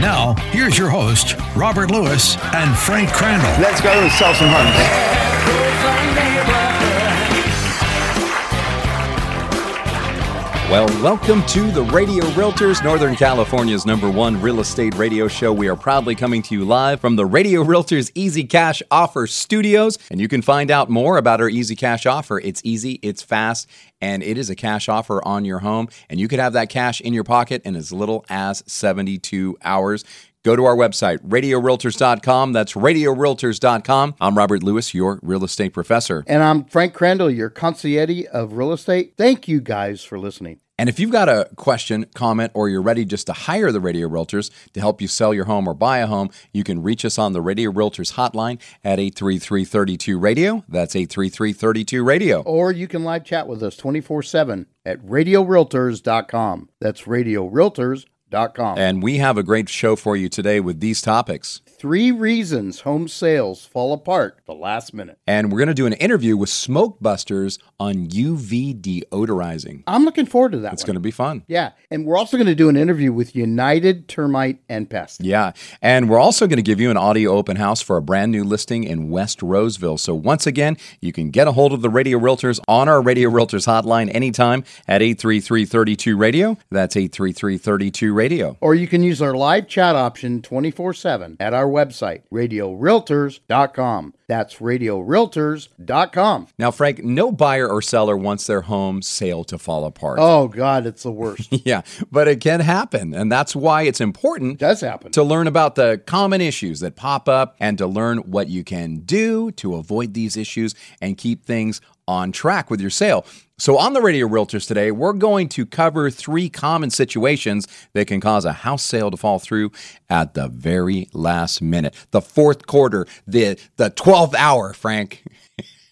Now, here's your host, Robert Lewis and Frank Crandall. Let's go and sell some homes. Well, welcome to the Radio Realtors, Northern California's number one real estate radio show. We are proudly coming to you live from the Radio Realtors Easy Cash Offer Studios. And you can find out more about our Easy Cash Offer. It's easy, it's fast, and it is a cash offer on your home. And you could have that cash in your pocket in as little as 72 hours. Go to our website, radiorealtors.com. That's radiorealtors.com. I'm Robert Lewis, your real estate professor. And I'm Frank Crandall, your concierge of real estate. Thank you guys for listening. And if you've got a question, comment, or you're ready just to hire the Radio Realtors to help you sell your home or buy a home, you can reach us on the Radio Realtors hotline at 833 Radio. That's 833 Radio. Or you can live chat with us 24 7 at radiorealtors.com. That's radiorealtors.com. And we have a great show for you today with these topics. Three reasons home sales fall apart the last minute. And we're going to do an interview with Smoke Busters on UV deodorizing. I'm looking forward to that. It's going to be fun. Yeah. And we're also going to do an interview with United Termite and Pest. Yeah. And we're also going to give you an audio open house for a brand new listing in West Roseville. So once again, you can get a hold of the Radio Realtors on our Radio Realtors hotline anytime at 833 Radio. That's 833 Radio. Or you can use our live chat option 24 7 at our website, radiorealtors.com. That's radiorealtors.com. Now, Frank, no buyer or seller wants their home sale to fall apart. Oh, God, it's the worst. Yeah, but it can happen. And that's why it's important It does happen. to learn about the common issues that pop up and to learn what you can do to avoid these issues and keep things on track with your sale. So, on the Radio Realtors today, we're going to cover three common situations that can cause a house sale to fall through at the very last minute. The fourth quarter, the the 12th hour, Frank.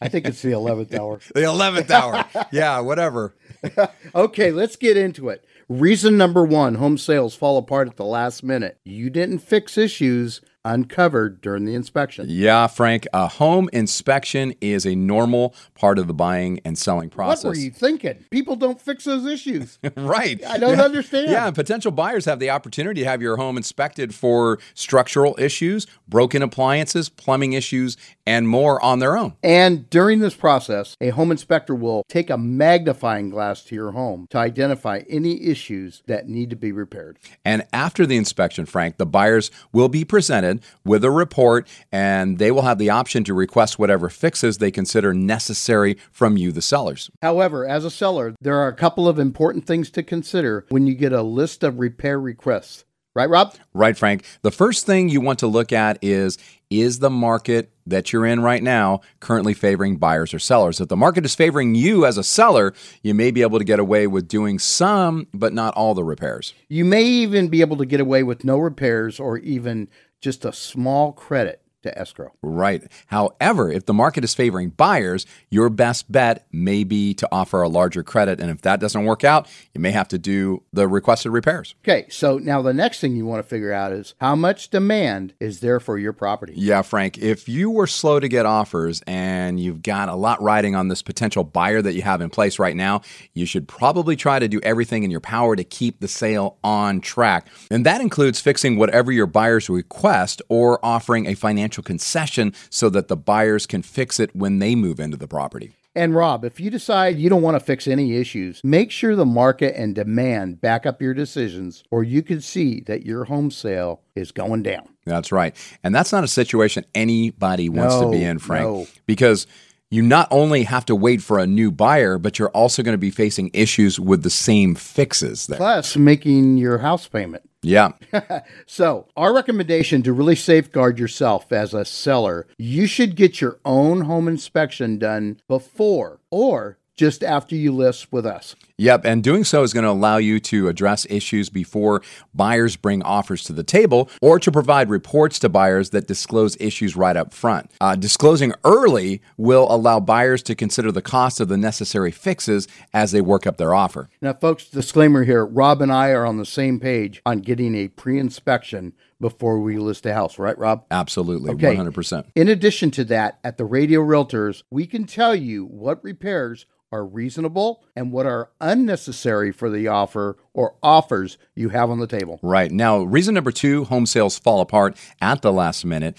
I think it's the 11th hour. The 11th hour. yeah, whatever. Okay, let's get into it. Reason number one home sales fall apart at the last minute. You didn't fix issues uncovered during the inspection. Yeah, Frank, a home inspection is a normal part of the buying and selling process. What were you thinking? People don't fix those issues. right. I don't Yeah. understand. Yeah, and potential buyers have the opportunity to have your home inspected for structural issues, broken appliances, plumbing issues, and more on their own. And during this process, a home inspector will take a magnifying glass to your home to identify any issues that need to be repaired. And after the inspection, Frank, the buyers will be presented with a report and they will have the option to request whatever fixes they consider necessary from you, the sellers. However, as a seller, there are a couple of important things to consider when you get a list of repair requests. Right, Rob? Right, Frank. The first thing you want to look at is is the market that you're in right now currently favoring buyers or sellers? If the market is favoring you as a seller, you may be able to get away with doing some, but not all the repairs. You may even be able to get away with no repairs or even just a small credit to escrow. Right. However, if the market is favoring buyers, your best bet may be to offer a larger credit. And if that doesn't work out, you may have to do the requested repairs. Okay, so now the next thing you want to figure out is how much demand is there for your property? Yeah, Frank, if you were slow to get offers and you've got a lot riding on this potential buyer that you have in place right now, you should probably try to do everything in your power to keep the sale on track. And that includes fixing whatever your buyers request or offering a financial concession so that the buyers can fix it when they move into the property. And Rob, if you decide you don't want to fix any issues, make sure the market and demand back up your decisions, or you could see that your home sale is going down. That's right. And that's not a situation anybody wants to be in, Frank, no. because you not only have to wait for a new buyer, but you're also going to be facing issues with the same fixes there. Plus, making your house payment. Yeah. So, our recommendation to really safeguard yourself as a seller, you should get your own home inspection done before or just after you list with us. Yep, and doing so is going to allow you to address issues before buyers bring offers to the table or to provide reports to buyers that disclose issues right up front. Uh, disclosing early will allow buyers to consider the cost of the necessary fixes as they work up their offer. Now, folks, disclaimer here Rob and I are on the same page on getting a pre inspection before we list a house, right, Rob? Absolutely, Okay. 100%. In addition to that, at the Radio Realtors, we can tell you what repairs are reasonable and what are unnecessary for the offer or offers you have on the table. Right. Now, reason number two home sales fall apart at the last minute.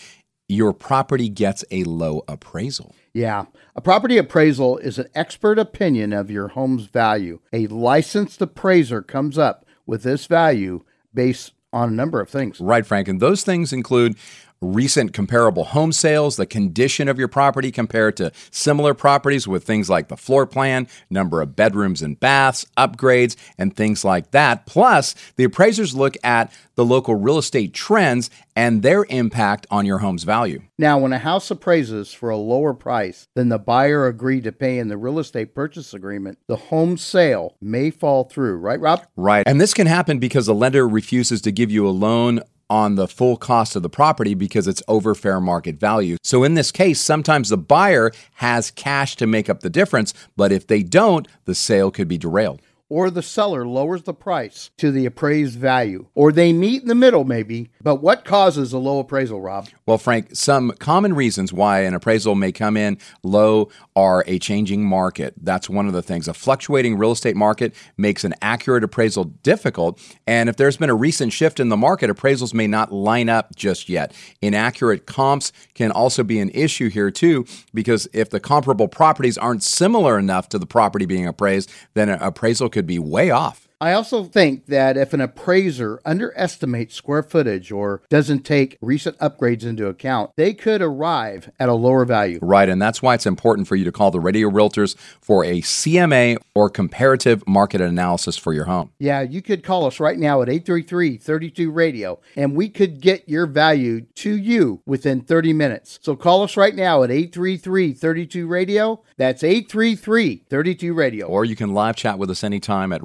Your property gets a low appraisal. Yeah. A property appraisal is an expert opinion of your home's value. A licensed appraiser comes up with this value based on a number of things. Right, Frank. And those things include recent comparable home sales, the condition of your property compared to similar properties with things like the floor plan, number of bedrooms and baths, upgrades, and things like that. Plus, the appraisers look at the local real estate trends and their impact on your home's value. Now, when a house appraises for a lower price than the buyer agreed to pay in the real estate purchase agreement, the home sale may fall through, right, Rob? Right. And this can happen because the lender refuses to give you a loan on the full cost of the property because it's over fair market value. So in this case, sometimes the buyer has cash to make up the difference, but if they don't, the sale could be derailed. Or the seller lowers the price to the appraised value. Or they meet in the middle, maybe. But what causes a low appraisal, Rob? Well, Frank, some common reasons why an appraisal may come in low are a changing market. That's one of the things. A fluctuating real estate market makes an accurate appraisal difficult. And if there's been a recent shift in the market, appraisals may not line up just yet. Inaccurate comps can also be an issue here, too, because if the comparable properties aren't similar enough to the property being appraised, then an appraisal could be way off. I also think that if an appraiser underestimates square footage or doesn't take recent upgrades into account, they could arrive at a lower value. Right, and that's why it's important for you to call the radio realtors for a CMA or comparative market analysis for your home. Yeah, you could call us right now at 833 32 Radio and we could get your value to you within 30 minutes. So call us right now at 833 32 Radio. That's 833 32 Radio. Or you can live chat with us anytime at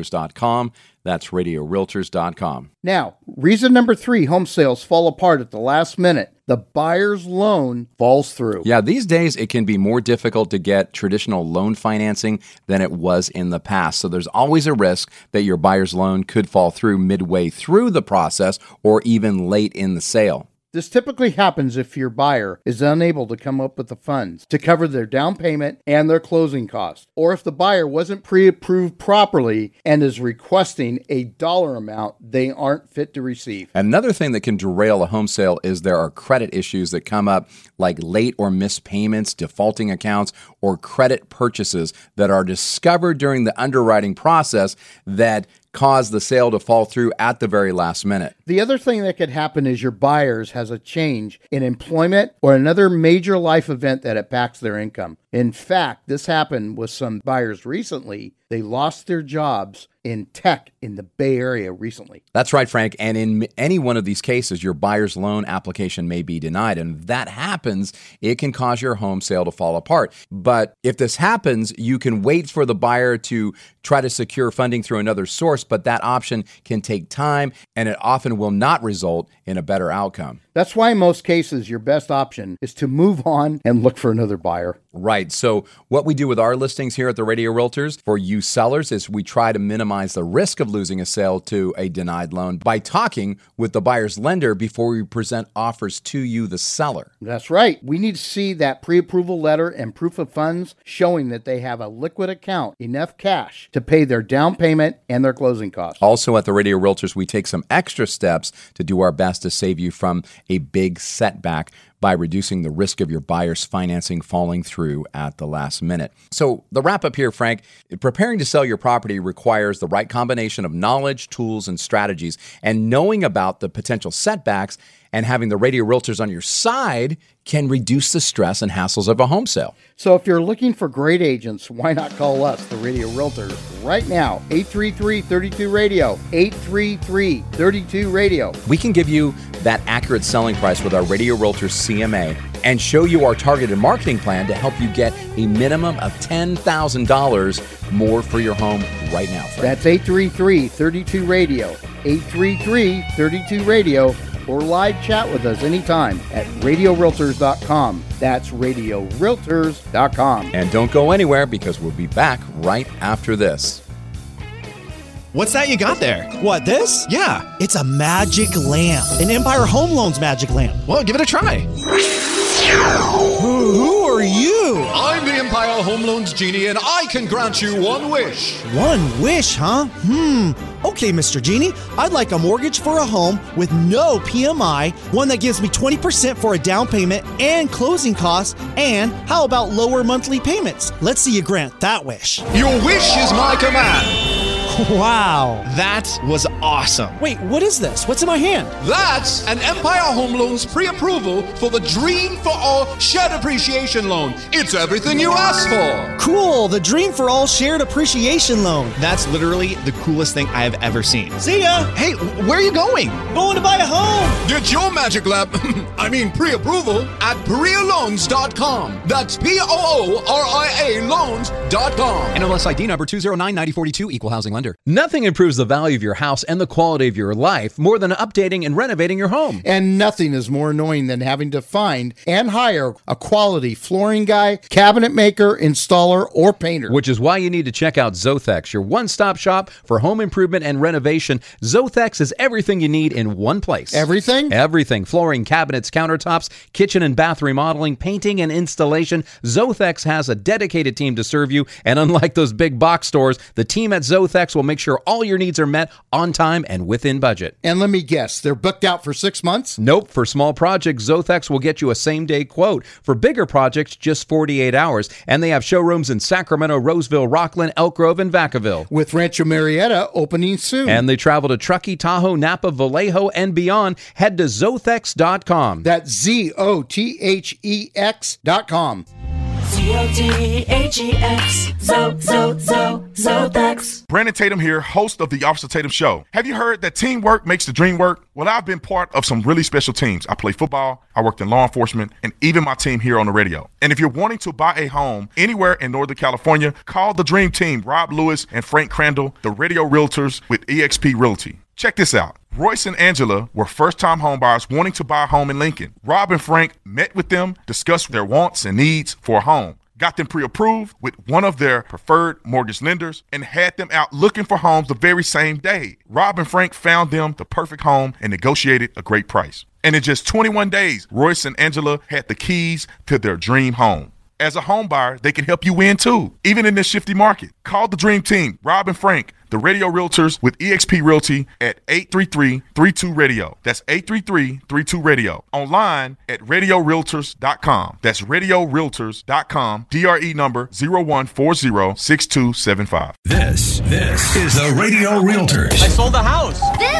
radiorealtors.com. That's radiorealtors.com. Now, reason number three home sales fall apart at the last minute. The buyer's loan falls through. Yeah, these days it can be more difficult to get traditional loan financing than it was in the past. So there's always a risk that your buyer's loan could fall through midway through the process or even late in the sale. This typically happens if your buyer is unable to come up with the funds to cover their down payment and their closing costs, or if the buyer wasn't pre approved properly and is requesting a dollar amount they aren't fit to receive. Another thing that can derail a home sale is there are credit issues that come up, like late or missed payments, defaulting accounts, or credit purchases that are discovered during the underwriting process that cause the sale to fall through at the very last minute. The other thing that could happen is your buyers has a change in employment or another major life event that impacts their income. In fact, this happened with some buyers recently. They lost their jobs in tech in the Bay Area recently. That's right, Frank. And in any one of these cases, your buyer's loan application may be denied. And if that happens, it can cause your home sale to fall apart. But if this happens, you can wait for the buyer to try to secure funding through another source, but that option can take time and it often will not result in a better outcome. That's why in most cases your best option is to move on and look for another buyer. Right. So, what we do with our listings here at the Radio Realtors for you sellers is we try to minimize the risk of losing a sale to a denied loan by talking with the buyer's lender before we present offers to you, the seller. That's right. We need to see that pre approval letter and proof of funds showing that they have a liquid account, enough cash to pay their down payment and their closing costs. Also, at the Radio Realtors, we take some extra steps to do our best to save you from a big setback by reducing the risk of your buyer's financing falling through at the last minute. So, the wrap up here, Frank preparing to sell your property requires the right combination of knowledge, tools, and strategies. And knowing about the potential setbacks and having the radio realtors on your side can reduce the stress and hassles of a home sale. So if you're looking for great agents, why not call us, the Radio Realtors, right now? 833 32 Radio. 833 32 Radio. We can give you that accurate selling price with our Radio Realtors CMA and show you our targeted marketing plan to help you get a minimum of $10,000 more for your home right now. Frank. That's 833 32 Radio. 833 32 Radio. Or live chat with us anytime at radiorealtors.com. That's radiorealtors.com. And don't go anywhere because we'll be back right after this. What's that you got there? What, this? Yeah. It's a magic lamp. An Empire Home Loans magic lamp. Well, give it a try. Who, are you? I'm the Empire Home Loans Genie, and I can grant you one wish. One wish, huh? Hmm. Okay, Mr. Genie, I'd like a mortgage for a home with no PMI, one that gives me 20% for a down payment and closing costs, and how about lower monthly payments? Let's see you grant that wish. Your wish is my command. Wow. That was awesome. Wait, what is this? What's in my hand? That's an Empire Home Loans pre approval for the Dream for All Shared Appreciation Loan. It's everything you asked for. Cool, the Dream for All Shared Appreciation Loan. That's literally the coolest thing I have ever seen. See ya. Hey, where are you going? Going to buy a home. Get your magic Lab, I mean pre approval, at PooriaLoans.com. That's P O O R I A Loans.com. NMLS ID number 2099042, equal housing Nothing improves the value of your house and the quality of your life more than updating and renovating your home. And nothing is more annoying than having to find and hire a quality flooring guy, cabinet maker, installer, or painter. Which is why you need to check out Zothex, your one stop shop for home improvement and renovation. Zothex is everything you need in one place. Everything? Everything flooring, cabinets, countertops, kitchen and bath remodeling, painting, and installation. Zothex has a dedicated team to serve you. And unlike those big box stores, the team at Zothex will make sure all your needs are met on time and within budget. And let me guess, they're booked out for six months? Nope. For small projects, Zothex will get you a same day quote. For bigger projects, just 48 hours. And they have showrooms in Sacramento, Roseville, Rocklin, Elk Grove, and Vacaville. With Rancho Murieta opening soon. And they travel to Truckee, Tahoe, Napa, Vallejo, and beyond. Head to Zothex.com. That's Z O T H E X.com. Z-O-T-H-E-X, Zo, Zo, Zo, Zothex. Brandon Tatum here, host of the Officer Tatum Show. Have you heard that teamwork makes the dream work? Well, I've been part of some really special teams. I play football, I worked in law enforcement, and even my team here on the radio. And if you're wanting to buy a home anywhere in Northern California, call the dream team, Rob Lewis and Frank Crandall, the radio realtors with eXp Realty. Check this out. Royce and Angela were first time homebuyers wanting to buy a home in Lincoln. Rob and Frank met with them, discussed their wants and needs for a home, got them pre approved with one of their preferred mortgage lenders, and had them out looking for homes the very same day. Rob and Frank found them the perfect home and negotiated a great price. And in just 21 days, Royce and Angela had the keys to their dream home. As a home buyer, they can help you win too, even in this shifty market. Call the Dream Team, Rob and Frank, the radio realtors with eXp Realty at 833-32-RADIO. That's 833-32-RADIO. Online at radiorealtors.com. That's radiorealtors.com. DRE number 01406275. This, this is the Radio Realtors. I sold the house. This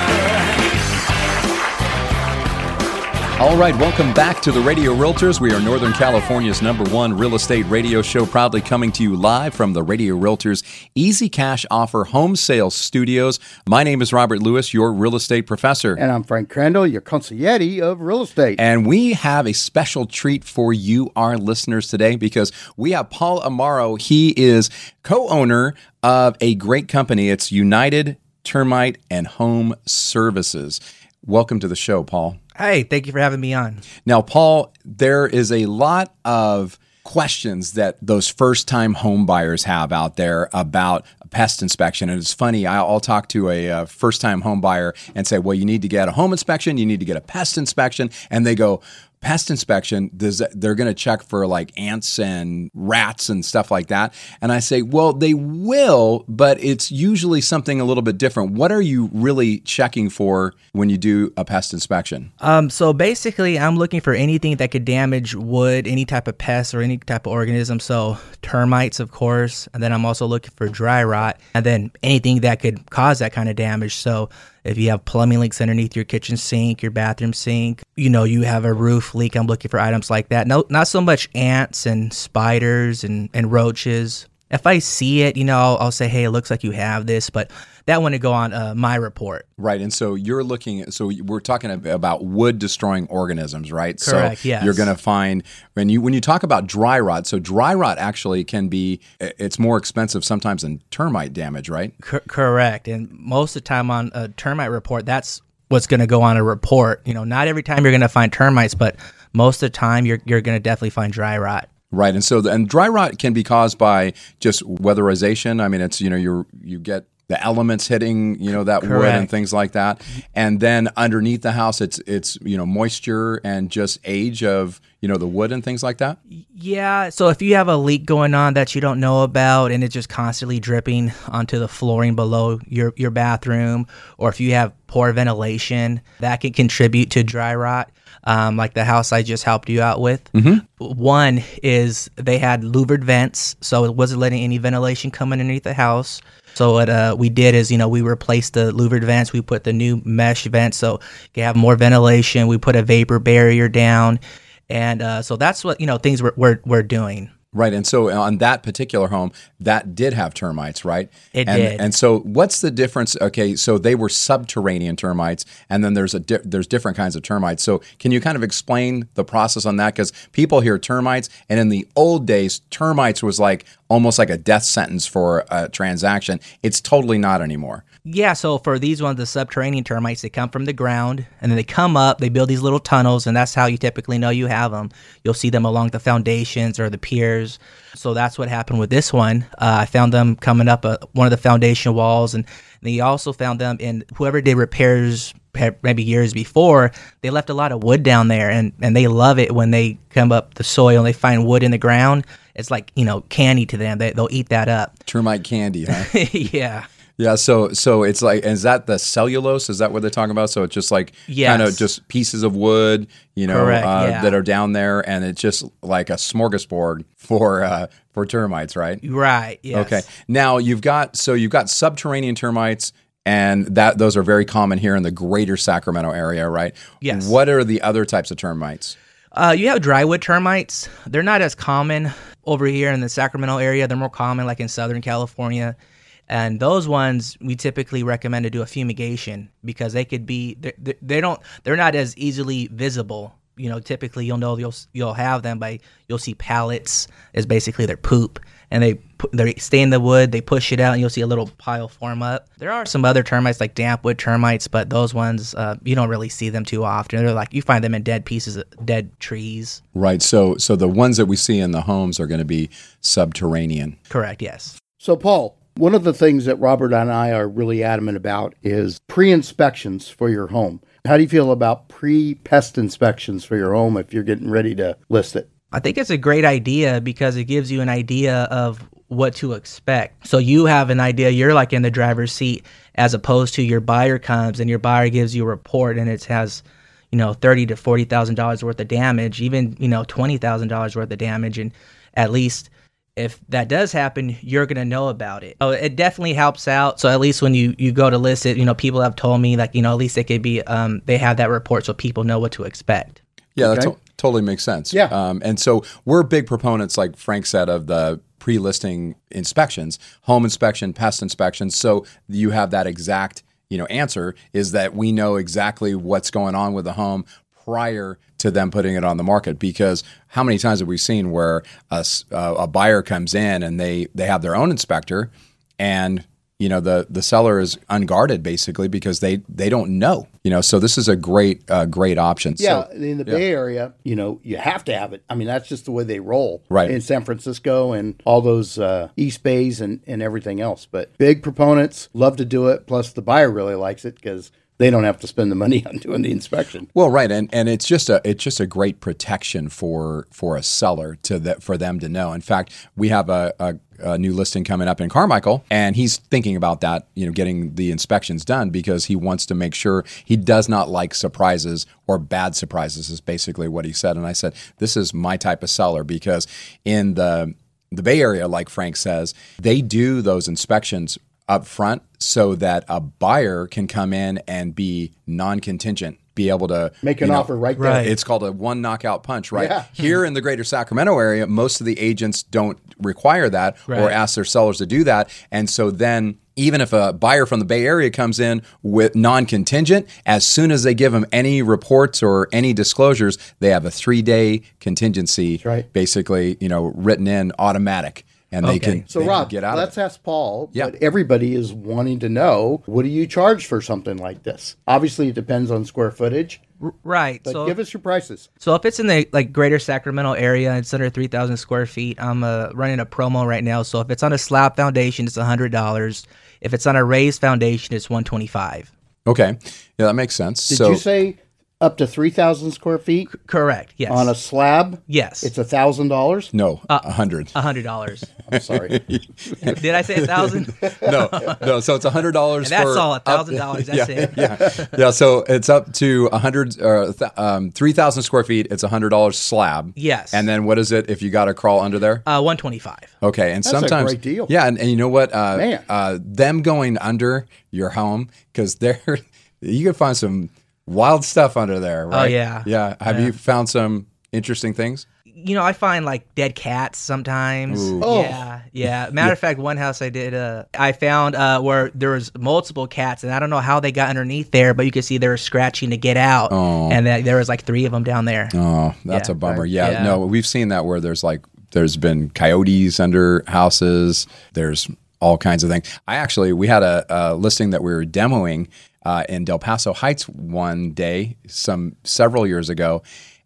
All right, welcome back to the Radio Realtors. We are Northern California's number one real estate radio show, proudly coming to you live from the Radio Realtors Easy Cash Offer Home Sales Studios. My name is Robert Lewis, your real estate professor. And I'm Frank Crandall, your consigliere of real estate. And we have a special treat for you, our listeners, today, because we have Paul Amaro. He is co owner of a great company. It's United Termite and Home Services. Welcome to the show, Paul. Hey, thank you for having me on. Now, Paul, there is a lot of questions that those first time home buyers have out there about a pest inspection. And it's funny, I'll talk to a uh, first time home buyer and say, well, you need to get a home inspection, you need to get a pest inspection. And they go, pest inspection, does they're going to check for like ants and rats and stuff like that. And I say, well, they will, but it's usually something a little bit different. What are you really checking for when you do a pest inspection? Um, so basically, I'm looking for anything that could damage wood, any type of pest or any type of organism. So termites, of course, and then I'm also looking for dry rot, and then anything that could cause that kind of damage. So if you have plumbing leaks underneath your kitchen sink, your bathroom sink, you know, you have a roof leak, I'm looking for items like that. No, not so much ants and spiders and, and roaches. If I see it, you know, I'll, I'll say, hey, it looks like you have this, but that wouldn't go on uh, my report. Right. And so you're looking at, so we're talking about wood destroying organisms, right? Correct. So yes. you're going to find when you when you talk about dry rot. So dry rot actually can be it's more expensive sometimes than termite damage, right? C- correct. And most of the time on a termite report, that's what's going to go on a report. You know, not every time you're going to find termites, but most of the time you're you're going to definitely find dry rot. Right, and so the, and dry rot can be caused by just weatherization. I mean, it's you know you you get the elements hitting you know that Correct. wood and things like that, and then underneath the house, it's it's you know moisture and just age of you know the wood and things like that. Yeah, so if you have a leak going on that you don't know about and it's just constantly dripping onto the flooring below your your bathroom, or if you have poor ventilation, that can contribute to dry rot. Um, like the house I just helped you out with. Mm-hmm. One is they had louvered vents, so it wasn't letting any ventilation come underneath the house. So what uh, we did is, you know, we replaced the louvered vents. We put the new mesh vents so you have more ventilation. We put a vapor barrier down, and uh, so that's what you know things we're we're, we're doing. Right, and so uh, on that particular home, that did have termites, right? It and, did. And so, what's the difference? Okay, so they were subterranean termites, and then there's a di- there's different kinds of termites. So, can you kind of explain the process on that? Because people hear termites, and in the old days, termites was like almost like a death sentence for a transaction. It's totally not anymore. Yeah, so for these ones, the subterranean termites, they come from the ground and then they come up, they build these little tunnels, and that's how you typically know you have them. You'll see them along the foundations or the piers. So that's what happened with this one. Uh, I found them coming up uh, one of the foundation walls, and they also found them in whoever did repairs maybe years before, they left a lot of wood down there, and, and they love it when they come up the soil and they find wood in the ground. It's like, you know, candy to them. They, they'll eat that up. Termite candy, huh? yeah. Yeah, so so it's like is that the cellulose? Is that what they're talking about? So it's just like Yes. kind of just pieces of wood, you know, Correct, uh, yeah. that are down there, and it's just like a smorgasbord for uh, for termites, right? Right. Yes. Okay. Now you've got so you've got subterranean termites, and that those are very common here in the greater Sacramento area, right? Yes. What are the other types of termites? Uh, you have drywood termites. They're not as common over here in the Sacramento area. They're more common like in Southern California. And those ones we typically recommend to do a fumigation because they could be they, they, they don't they're not as easily visible. You know, typically you'll know you'll you'll have them by you'll see pellets is basically their poop, and they they stay in the wood. They push it out, and you'll see a little pile form up. There are some other termites like dampwood termites, but those ones uh, you don't really see them too often. They're like you find them in dead pieces, of dead trees. Right. So so the ones that we see in the homes are going to be subterranean. Correct. Yes. So, Paul, one of the things that Robert and I are really adamant about is pre inspections for your home. How do you feel about pre pest inspections for your home if you're getting ready to list it? I think it's a great idea because it gives you an idea of what to expect. So you have an idea, you're like in the driver's seat as opposed to your buyer comes and your buyer gives you a report and it has, you know, thirty to forty thousand dollars worth of damage, even, you know, twenty thousand dollars worth of damage and at least if that does happen, you're gonna know about it. So it definitely helps out. So at least when you you go to list it, you know, people have told me like, you know, at least they could be um they have that report so people know what to expect. Yeah, that to- totally makes sense. Yeah. Um, and so we're big proponents, like Frank said, of the pre-listing inspections, home inspection, pest inspections. So you have that exact, you know, answer is that we know exactly what's going on with the home prior to them putting it on the market because how many times have we seen where a, uh, a buyer comes in and they they have their own inspector and you know the the seller is unguarded basically because they they don't know you know so this is a great uh, great option Yeah, so, in the yeah. Bay Area, you know, you have to have it. I mean, that's just the way they roll. Right. In San Francisco and all those uh, East Bays and, and everything else. But big proponents love to do it. Plus, the buyer really likes it because they don't have to spend the money on doing the inspection. Well, right, and and it's just a it's just a great protection for for a seller to that for them to know. In fact, we have a, a a new listing coming up in Carmichael, and he's thinking about that, you know, getting the inspections done because he wants to make sure he does not like surprises or bad surprises. Is basically what he said, and I said this is my type of seller because in the the Bay Area, like Frank says, they do those inspections up front so that a buyer can come in and be non-contingent be able to make an you know, offer right there. Right. It's called a one knockout punch, right? Yeah. Here in the greater Sacramento area, most of the agents don't require that or ask their sellers to do that. And so then even if a buyer from the Bay Area comes in with non-contingent, as soon as they give them any reports or any disclosures, they have a three-day contingency basically, you know, written in automatic. And they can, So they can Rob, get out let's it. ask Paul. Yeah. But everybody is wanting to know what do you charge for something like this? Obviously, it depends on square footage. Right. But so give us your prices. So if it's in the like greater Sacramento area, it's under three thousand square feet. I'm uh, running a promo right now. So if it's on a slab foundation, it's hundred dollars. If it's on a raised foundation, it's one twenty five. Okay. Yeah, that makes sense. Did so you say up to three thousand square feet? Correct. Yes. On a slab? Yes. It's a thousand dollars. no, a hundred. hundred dollars. I'm sorry. Did I say a thousand? no, no. So it's a hundred dollars. And that's for all, up- $1,000, that's yeah, it. Yeah, yeah. So it's up to a hundred, uh, th- um, three thousand square feet. It's a hundred dollars slab. Yes. And then what is it if you got to crawl under there? Uh, one twenty five. Okay, and That's a sometimes great deal. Yeah, and, and you know what? Uh, Man. Uh, them going under your home because they're you can find some wild stuff under there. Right? Oh, yeah. yeah. Have Yeah. you found some interesting things? You know, I find like dead cats sometimes. Ooh. Oh. Yeah, yeah. Matter of fact, one house I did, uh, I found uh, where there was multiple cats, and I don't know how they got underneath there, but you could see they were scratching to get out, Oh. and that there was like three of them down there. Oh, that's Yeah. a bummer. Yeah, Yeah. no, we've seen that where there's like there's been coyotes under houses. There's all kinds of things. I actually we had a, a listing that we were demoing uh, in Del Paso Heights one day, some several years ago,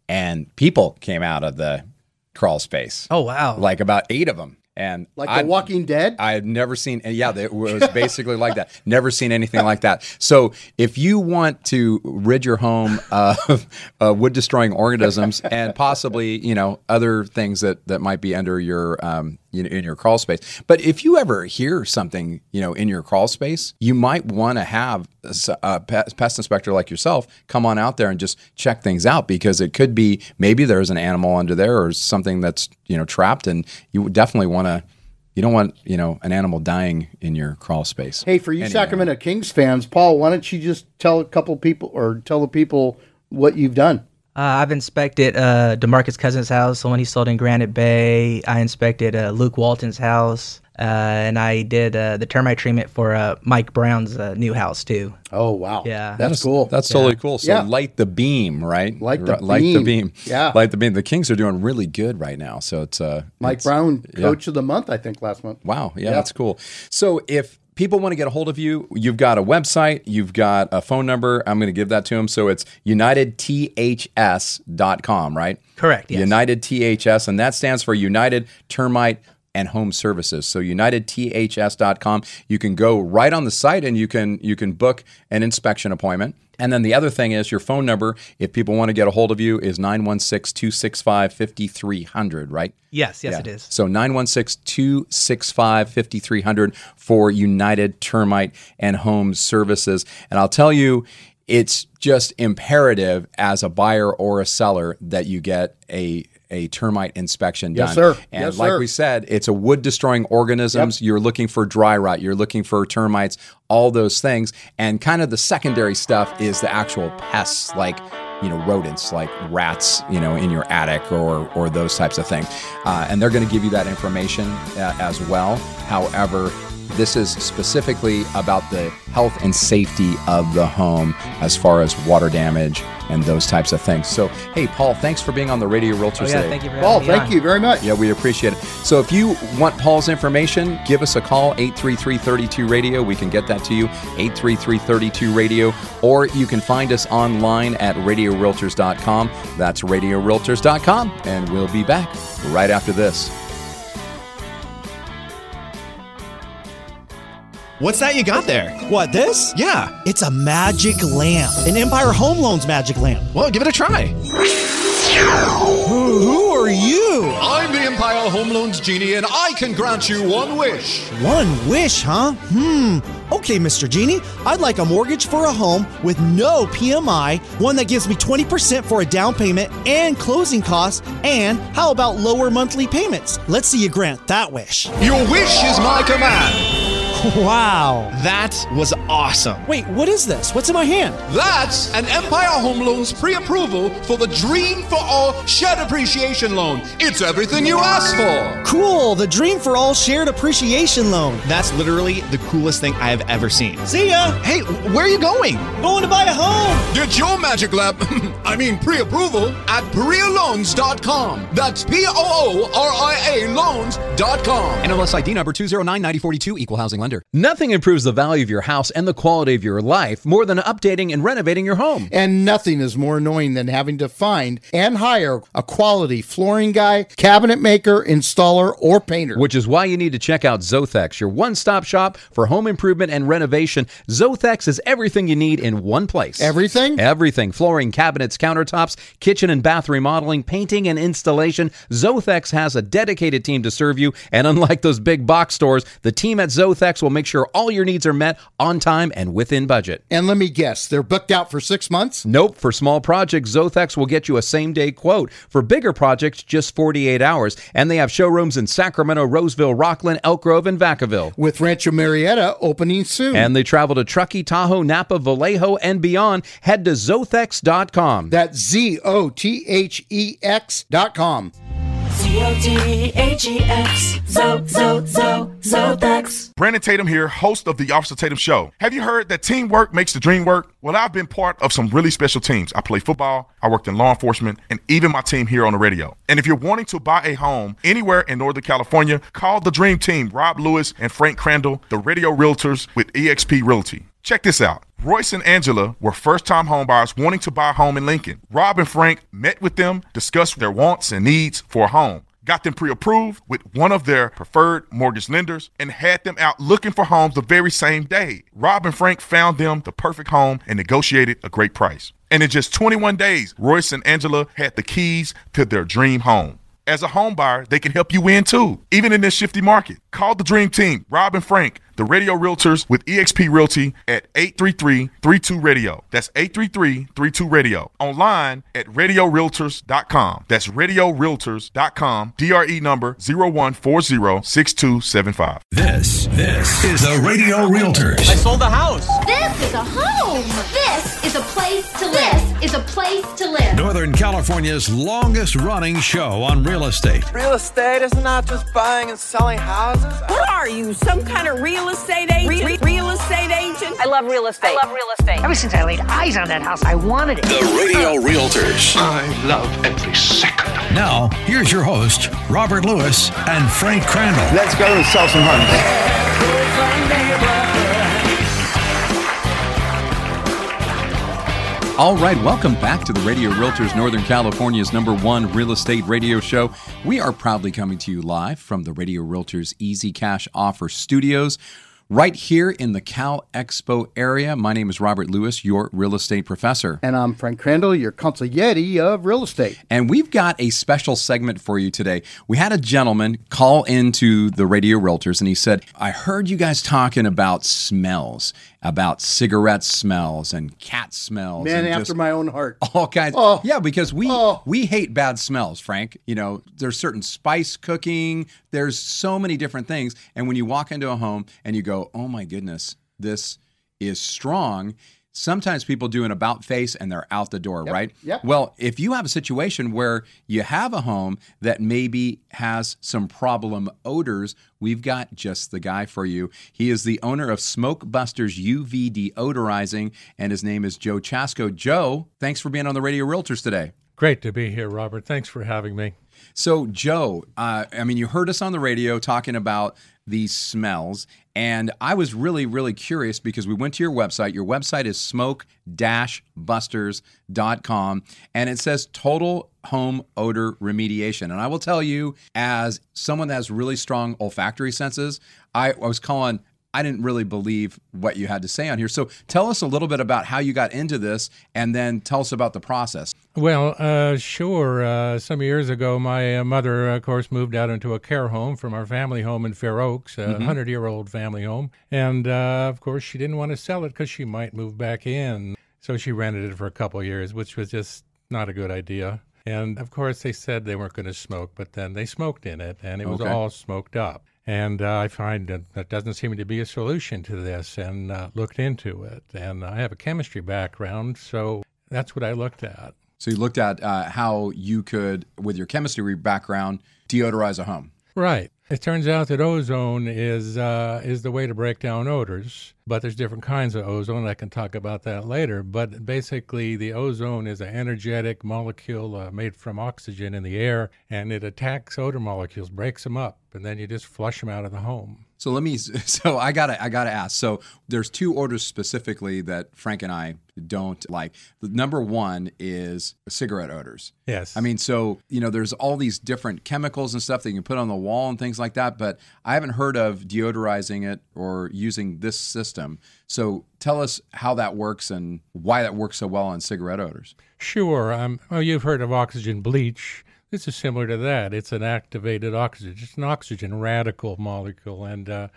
and people came out of the crawl space. Oh wow! Like about eight of them. And Like I- The Walking Dead? I had never seen, yeah, it was basically like that. Never seen anything like that. So, if you want to rid your home of uh, wood destroying organisms and possibly, you know, other things that that might be under your, um, you know, in your crawl space, but if you ever hear something, you know, in your crawl space, you might want to have a pest inspector like yourself come on out there and just check things out because it could be maybe there's an animal under there or something that's you know trapped, and you definitely want to. You don't want, you know, an animal dying in your crawl space. Hey, for you Anyway. Sacramento Kings fans, Paul, why don't you just tell a couple people or tell the people what you've done? Uh, I've inspected uh, DeMarcus Cousins' house, the one he sold in Granite Bay. I inspected uh, Luke Walton's house, uh, and I did uh, the termite treatment for uh, Mike Brown's uh, new house too. Oh wow, Yeah. that's cool. That's totally cool. So Yeah. light the beam, right? Light the Right, light the beam. beam. Yeah. light the beam. The Kings are doing really good right now. So it's uh, Mike it's- Brown, yeah. Coach of the Month, I think last month. Wow. Yeah, Yeah. that's cool. So if people want to get a hold of you, you've got a website, you've got a phone number. I'm going to give that to them. So it's unitedths.com, right? Correct, yes. United THS, and that stands for United Termite and Home Services. So unitedths.com. You can go right on the site and you can you can book an inspection appointment. And then the other thing is your phone number, if people want to get a hold of you, is 916 265 5300, right? Yes, yes, Yeah. it is. So 916 265 5300 for United Termite and Home Services. And I'll tell you, it's just imperative as a buyer or a seller that you get a a termite inspection done. Yes, sir. And Yes, like sir. we said, it's a wood destroying organisms. You're looking for dry rot, you're looking for termites, all those things. And kind of the secondary stuff is the actual pests like you know rodents like rats you know in your attic or or those types of things uh, and they're going to give you that information uh, as well however this is specifically about the health and safety of the home as far as water damage and those types of things so hey paul thanks for being on the radio realtors Oh, yeah, today thank you for Paul, me thank on. you very much. yeah, we appreciate it. So if you want Paul's information, give us a call, 833-32 Radio. We can get that to you, 833-32 Radio. Or you can find us online at radiorealtors.com. That's radiorealtors.com. And we'll be back right after this. What's that you got there? What, this? Yeah. It's a magic lamp. An Empire Home Loans magic lamp. Well, give it a try. Who, who are you? I'm the Empire Home Loans Genie, and I can grant you one wish. One wish, huh? Hmm. Okay, Mr. Genie, I'd like a mortgage for a home with no PMI, one that gives me 20% for a down payment and closing costs, and how about lower monthly payments? Let's see you grant that wish. Your wish is my command. Wow. That was awesome. Wait, what is this? What's in my hand? That's an Empire Home Loans pre approval for the Dream for All Shared Appreciation Loan. It's everything you asked for. Cool, the Dream for All Shared Appreciation Loan. That's literally the coolest thing I have ever seen. See ya. Hey, where are you going? Going to buy a home. Get your magic lab, I mean pre approval, at PooriaLoans.com. That's P O O R I A Loans.com. NMLS ID number 2099042, equal housing lender. Nothing improves the value of your house and the quality of your life more than updating and renovating your home. And nothing is more annoying than having to find and hire a quality flooring guy, cabinet maker, installer, or painter. Which is why you need to check out Zothex, your one stop shop for home improvement and renovation. Zothex is everything you need in one place. Everything? Everything flooring, cabinets, countertops, kitchen and bath remodeling, painting, and installation. Zothex has a dedicated team to serve you. And unlike those big box stores, the team at Zothex will make sure all your needs are met on time and within budget. And let me guess, they're booked out for six months? Nope. For small projects, Zothex will get you a same day quote. For bigger projects, just 48 hours. And they have showrooms in Sacramento, Roseville, Rocklin, Elk Grove, and Vacaville. With Rancho Murieta opening soon. And they travel to Truckee, Tahoe, Napa, Vallejo, and beyond. Head to Zothex.com. That's Z O T H E X.com. Zo, zo, zo. Brandon Tatum here, host of the Officer Tatum Show. Have you heard that teamwork makes the dream work? Well, I've been part of some really special teams. I play football, I worked in law enforcement, and even my team here on the radio. And if you're wanting to buy a home anywhere in Northern California, call the Dream Team, Rob Lewis and Frank Crandall, the radio realtors with eXp Realty. Check this out. Royce and Angela were first time homebuyers wanting to buy a home in Lincoln. Rob and Frank met with them, discussed their wants and needs for a home got them pre approved with one of their preferred mortgage lenders, and had them out looking for homes the very same day. Rob and Frank found them the perfect home and negotiated a great price. And in just 21 days, Royce and Angela had the keys to their dream home. As a home buyer, they can help you win too, even in this shifty market. Call the Dream Team, Rob and Frank, the radio realtors with eXp Realty at 833-32-RADIO. That's 833-32-RADIO. Online at radiorealtors.com. That's radiorealtors.com. DRE number 01406275. This, this is the Radio Realtors. I sold the house. This is a home. This is a place to live. This is a place to live. Northern California's longest running show on real estate. Real estate is not just buying and selling houses. What are you, some kind of real estate agent? Re- real estate agent? I love real estate. I love real estate. Ever since I laid eyes on that house, I wanted it. The Radio Realtors. I love every second. Now, here's your host, Robert Lewis and Frank Crandall. Let's go and sell some homes. All right, welcome back to the Radio Realtors Northern California's number one real estate radio show. We are proudly coming to you live from the Radio Realtors Easy Cash Offer Studios. Right here in the Cal Expo area. My name is Robert Lewis, your real estate professor. And I'm Frank Crandall, your consigliere of real estate. And we've got a special segment for you today. We had a gentleman call into the Radio Realtors and he said, I heard you guys talking about smells, about cigarette smells and cat smells. Man and after my own heart. all kinds. Oh. Yeah, because we Oh. we hate bad smells, Frank. You know, there's certain spice cooking. There's so many different things, and when you walk into a home and you go, "Oh my goodness, this is strong." Sometimes people do an about face and they're out the door, right? yep. Well, if you have a situation where you have a home that maybe has some problem odors, we've got just the guy for you. He is the owner of Smoke Busters UV Deodorizing, and his name is Joe Chasko. Joe, thanks for being on the Radio Realtors today. Great to be here, Robert. Thanks for having me. So, Joe, uh, I mean, you heard us on the radio talking about these smells, and I was really, really curious because we went to your website. Your website is smoke busters.com, and it says total home odor remediation. And I will tell you, as someone that has really strong olfactory senses, I, I was calling I didn't really believe what you had to say on here. So tell us a little bit about how you got into this and then tell us about the process. Well, uh, sure. Uh, some years ago, my uh, mother, of course, moved out into a care home from our family home in Fair Oaks, a Mhm. 100 year old family home. And uh, of course, she didn't want to sell it because she might move back in. So she rented it for a couple of years, which was just not a good idea. And of course, they said they weren't going to smoke, but then they smoked in it, and it was Okay. all smoked up. And uh, I find that that doesn't seem to be a solution to this, and uh, looked into it. And I have a chemistry background, so that's what I looked at. So you looked at uh, how you could, with your chemistry background, deodorize a home. Right. It turns out that ozone is uh, is the way to break down odors, but there's different kinds of ozone. I can talk about that later. But basically, the ozone is an energetic molecule uh, made from oxygen in the air, and it attacks odor molecules, breaks them up, and then you just flush them out of the home. So let me. So I gotta. I gotta ask. So there's two orders specifically that Frank and I don't like. The number one is cigarette odors. Yes. I mean, so you know, there's all these different chemicals and stuff that you can put on the wall and things like that. But I haven't heard of deodorizing it or using this system. So tell us how that works and why that works so well on cigarette odors. Sure. Um, oh, you've heard of oxygen bleach. This is similar to that. It's an activated oxygen. It's an oxygen radical molecule, and uh,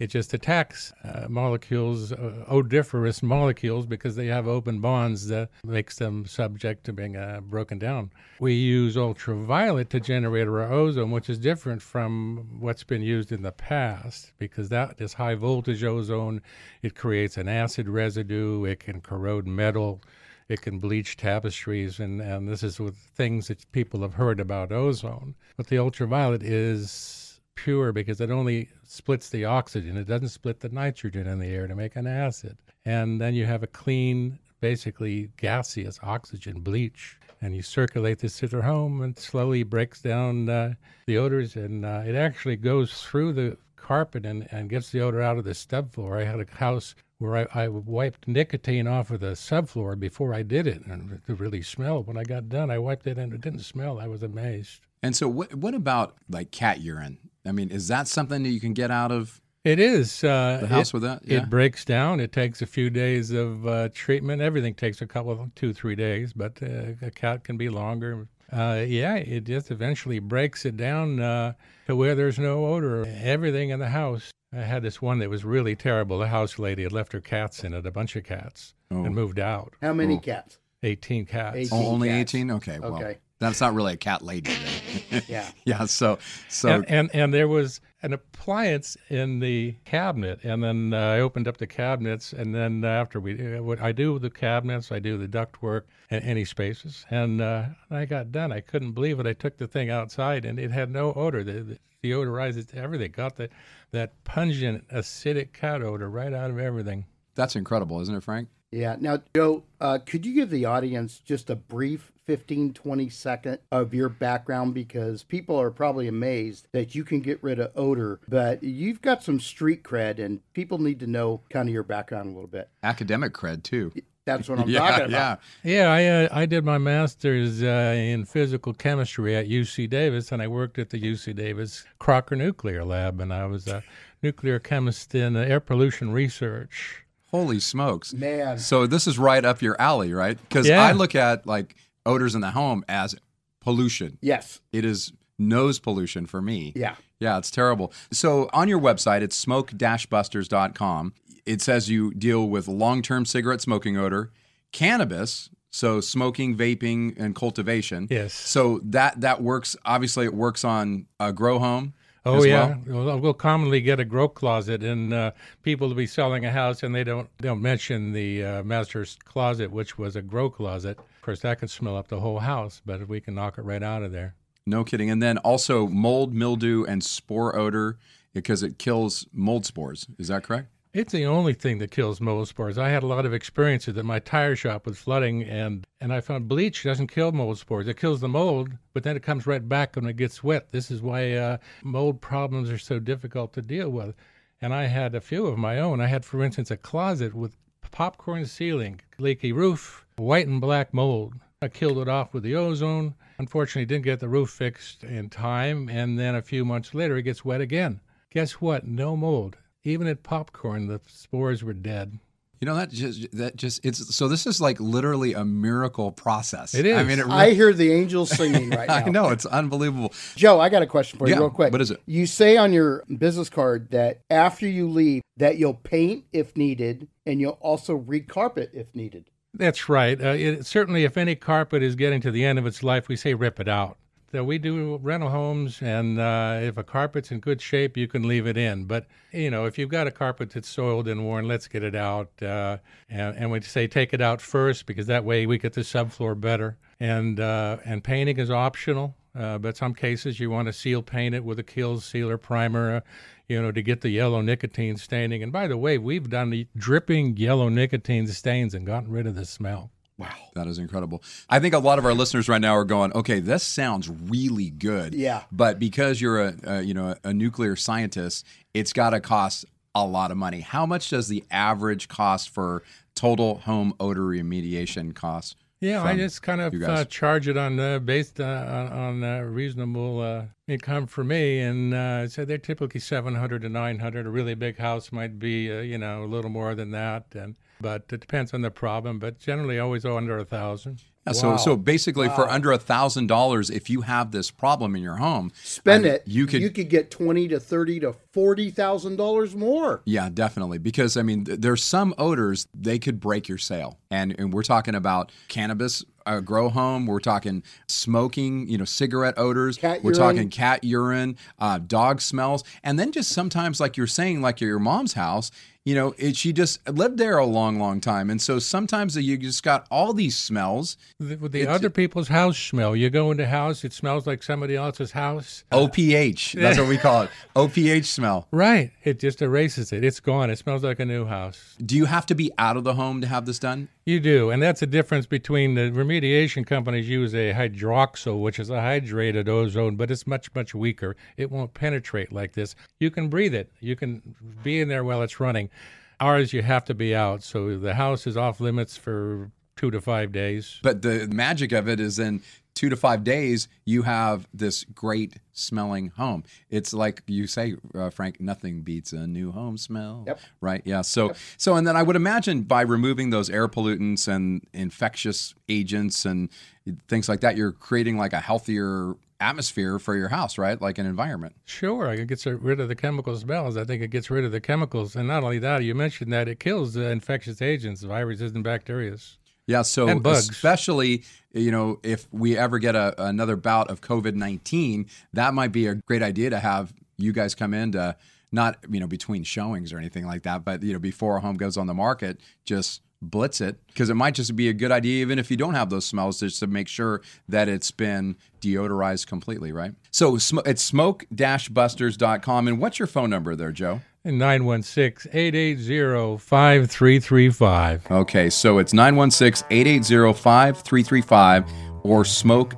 it just attacks uh, molecules, uh, odoriferous molecules, because they have open bonds that makes them subject to being uh, broken down. We use ultraviolet to generate our ozone, which is different from what's been used in the past, because that is high voltage ozone. It creates an acid residue. It can corrode metal it can bleach tapestries, and, and this is with things that people have heard about ozone. But the ultraviolet is pure because it only splits the oxygen, it doesn't split the nitrogen in the air to make an acid. And then you have a clean, basically gaseous oxygen bleach. And you circulate this to their home and slowly breaks down uh, the odors, and uh, it actually goes through the carpet and, and gets the odor out of the subfloor. I had a house where I, I wiped nicotine off of the subfloor before I did it, and it really smelled. When I got done, I wiped it and it didn't smell. I was amazed. And so, what what about like cat urine? I mean, is that something that you can get out of? It is uh, The house it, with that? Yeah. It breaks down. It takes a few days of uh, treatment. Everything takes a couple, of two, three days, but uh, a cat can be longer. Uh, yeah, it just eventually breaks it down uh, to where there's no odor. Everything in the house. I had this one that was really terrible. The house lady had left her cats in it, a bunch of cats, Oh. and moved out. How many Oh. cats? 18 cats. 18 Oh, only cats. 18? Okay. Well, Okay. that's not really a cat lady. Yeah. yeah. So, so and, and and there was an appliance in the cabinet, and then uh, I opened up the cabinets, and then after we, uh, what I do the cabinets, I do the duct work and any spaces, and uh, I got done. I couldn't believe it. I took the thing outside, and it had no odor. The, the deodorized everything. Got the that pungent acidic cat odor right out of everything. that's incredible, isn't it, Frank? Yeah. Now, Joe, uh, could you give the audience just a brief 15, 20 second of your background? Because people are probably amazed that you can get rid of odor, but you've got some street cred and people need to know kind of your background a little bit. Academic cred too. That's what I'm yeah, talking about. Yeah, yeah. I uh, I did my master's uh, in physical chemistry at UC Davis, and I worked at the UC Davis Crocker Nuclear Lab, and I was a nuclear chemist in air pollution research. Holy smokes, man! So this is right up your alley, right? Because Yeah. I look at like odors in the home as pollution. Yes. It is nose pollution for me. Yeah. Yeah, it's terrible. So on your website, it's smoke-busters.com. It says you deal with long-term cigarette smoking odor, cannabis, so smoking, vaping, and cultivation. Yes. So that that works. Obviously, it works on a grow home. Oh yeah, well. well, we'll commonly get a grow closet, and uh, people will be selling a house, and they don't don't mention the uh, master's closet, which was a grow closet. Of course, that can smell up the whole house, but we can knock it right out of there. No kidding. And then also mold, mildew, and spore odor because it kills mold spores. Is that correct? It's the only thing that kills mold spores. I had a lot of experiences at my tire shop with flooding, and, and I found bleach doesn't kill mold spores. It kills the mold, but then it comes right back when it gets wet. This is why uh, mold problems are so difficult to deal with. And I had a few of my own. I had, for instance, a closet with popcorn ceiling, leaky roof, white and black mold. I killed it off with the ozone. Unfortunately, didn't get the roof fixed in time, and then a few months later, it gets wet again. Guess what? No mold. Even at popcorn, the spores were dead. You know that just that just it's so this is like literally a miracle process. It is. I mean, it I hear the angels singing right now. I know it's unbelievable. Joe, I got a question for you, Yeah, real quick. what is it? You say on your business card that after you leave, that you'll paint if needed, and you'll also recarpet if needed. That's right. Uh, it, certainly, if any carpet is getting to the end of its life, we say rip it out. So we do rental homes, and uh, if a carpet's in good shape, you can leave it in. But you know, if you've got a carpet that's soiled and worn, let's get it out. Uh, and, and we say take it out first because that way we get the subfloor better. And uh, and painting is optional. Uh, but some cases you want to seal paint it with a kill sealer primer, uh, you know, to get the yellow nicotine staining. And by the way, we've done the dripping yellow nicotine stains and gotten rid of the smell. Wow, that is incredible. I think a lot of our listeners right now are going, "Okay, this sounds really good." Yeah. But because you're a, a you know a nuclear scientist, it's got to cost a lot of money. How much does the average cost for total home odor remediation cost? Yeah, I just kind of you guys? uh, charge it on uh, based uh, on, on uh, reasonable uh, income for me, and uh, so they're typically seven hundred to nine hundred. A really big house might be, uh, you know, a little more than that, and but it depends on the problem. But generally, always under a thousand. Yeah, so so basically, for under a thousand dollars, if you have this problem in your home, Spend I mean, it. You could you could get twenty to thirty to forty thousand dollars more. Yeah, definitely. Because I mean, th- there's some odors they could break your sale, and and we're talking about cannabis. Uh, grow home. We're talking smoking, you know, cigarette odors. Cat we're urine. talking cat urine, uh, dog smells, and then just sometimes, like you're saying, like your mom's house. You know, it, she just lived there a long, long time, and so sometimes you just got all these smells. The, the other people's house smell. You go into house, it smells like somebody else's house. OPH. That's what we call it. OPH smell. Right. It just erases it. It's gone. It smells like a new house. Do you have to be out of the home to have this done? You do, and that's the difference between the remediation companies use a hydroxyl, which is a hydrated ozone, but it's much much weaker. It won't penetrate like this. You can breathe it. You can be in there while it's running. Ours, you have to be out, so the house is off limits for two to five days. But the magic of it is in two to five days, you have this great smelling home. It's like you say, uh, Frank, nothing beats a new home smell. Yep. Right. Yeah. So, so, and then I would imagine by removing those air pollutants and infectious agents and things like that, you're creating like a healthier atmosphere for your house, right? Like an environment. Sure, it gets rid of the chemical smells. I think it gets rid of the chemicals, and not only that, you mentioned that it kills the infectious agents, viruses and bacteria. Yeah, so And bugs. especially you know if we ever get a, another bout of COVID nineteen, that might be a great idea to have you guys come in to not you know between showings or anything like that, but you know before a home goes on the market, just blitz it because it might just be a good idea even if you don't have those smells just to make sure that it's been deodorized completely right so sm- it's smoke-busters.com and what's your phone number there joe 916 880 5335. Okay, so it's 916 880 5335 or smoke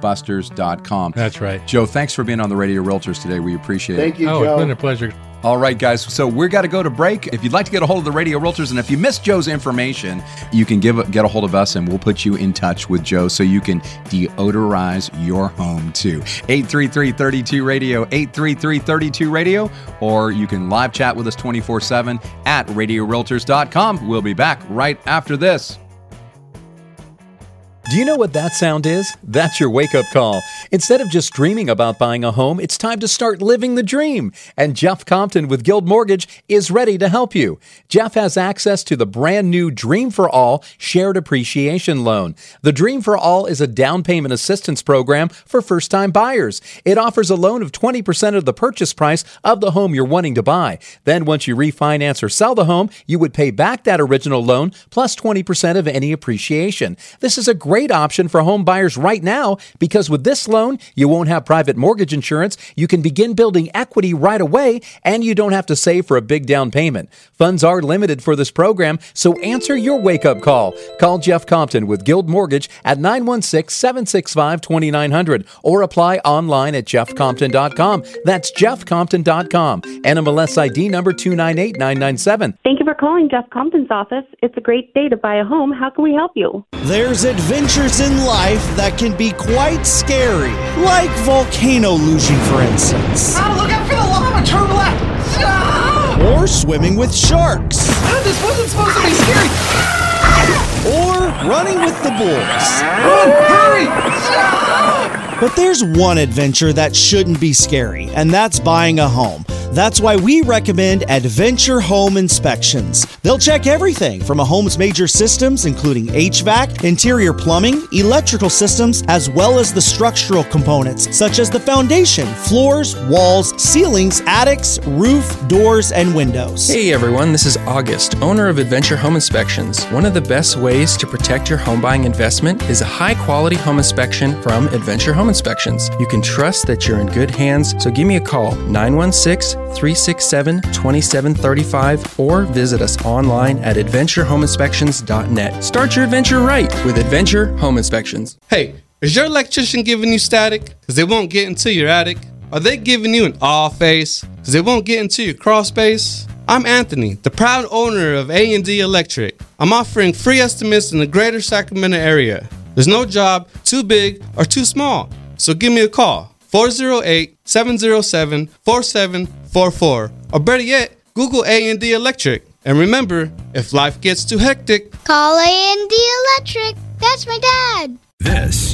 busters.com. That's right. Joe, thanks for being on the Radio Realtors today. We appreciate it. Thank you, Oh, Joe. it's been a pleasure. All right, guys. So we're got to go to break. If you'd like to get a hold of the Radio Realtors, and if you missed Joe's information, you can give get a hold of us, and we'll put you in touch with Joe so you can deodorize your home too. 833-32 Radio, 833-32 Radio, or you can live chat with us 24/7 at RadioRealtors.com. We'll be back right after this. Do you know what that sound is? That's your wake up call. Instead of just dreaming about buying a home, it's time to start living the dream. And Jeff Compton with Guild Mortgage is ready to help you. Jeff has access to the brand new Dream for All Shared Appreciation Loan. The Dream for All is a down payment assistance program for first time buyers. It offers a loan of 20% of the purchase price of the home you're wanting to buy. Then, once you refinance or sell the home, you would pay back that original loan plus 20% of any appreciation. This is a great option for home buyers right now because with this loan, you won't have private mortgage insurance, you can begin building equity right away, and you don't have to save for a big down payment. Funds are limited for this program, so answer your wake up call. Call Jeff Compton with Guild Mortgage at 916 765 2900 or apply online at jeffcompton.com. That's jeffcompton.com. NMLS ID number 298997. Thank you for calling Jeff Compton's office. It's a great day to buy a home. How can we help you? There's adventures in life that can be quite scary, like volcano lusion, for instance. Oh, look out for the lava! Turn left! Ah! swimming with sharks. Ah, this wasn't supposed to be scary. Or running with the bulls. Run, hurry! Ah! But there's one adventure that shouldn't be scary, and that's buying a home. That's why we recommend Adventure Home Inspections. They'll check everything from a home's major systems, including HVAC, interior plumbing, electrical systems, as well as the structural components, such as the foundation, floors, walls, ceilings, attics, roof, doors, and windows. Hey everyone, this is August, owner of Adventure Home Inspections. One of the best ways to protect your home buying investment is a high quality home inspection from Adventure Home Inspections. You can trust that you're in good hands, so give me a call 916 367 2735 or visit us online at adventurehomeinspections.net. Start your adventure right with Adventure Home Inspections. Hey, is your electrician giving you static? Because they won't get into your attic? Are they giving you an awe face? Because they won't get into your crawl space? I'm Anthony, the proud owner of A&D Electric. I'm offering free estimates in the greater Sacramento area. There's no job too big or too small. So give me a call. 408-707-4744 or better yet, Google A&D Electric. And remember, if life gets too hectic, Call A&D Electric. That's my dad. This,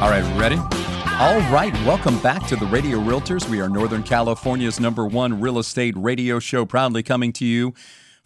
All right, ready? All right, welcome back to the Radio Realtors. We are Northern California's number one real estate radio show, proudly coming to you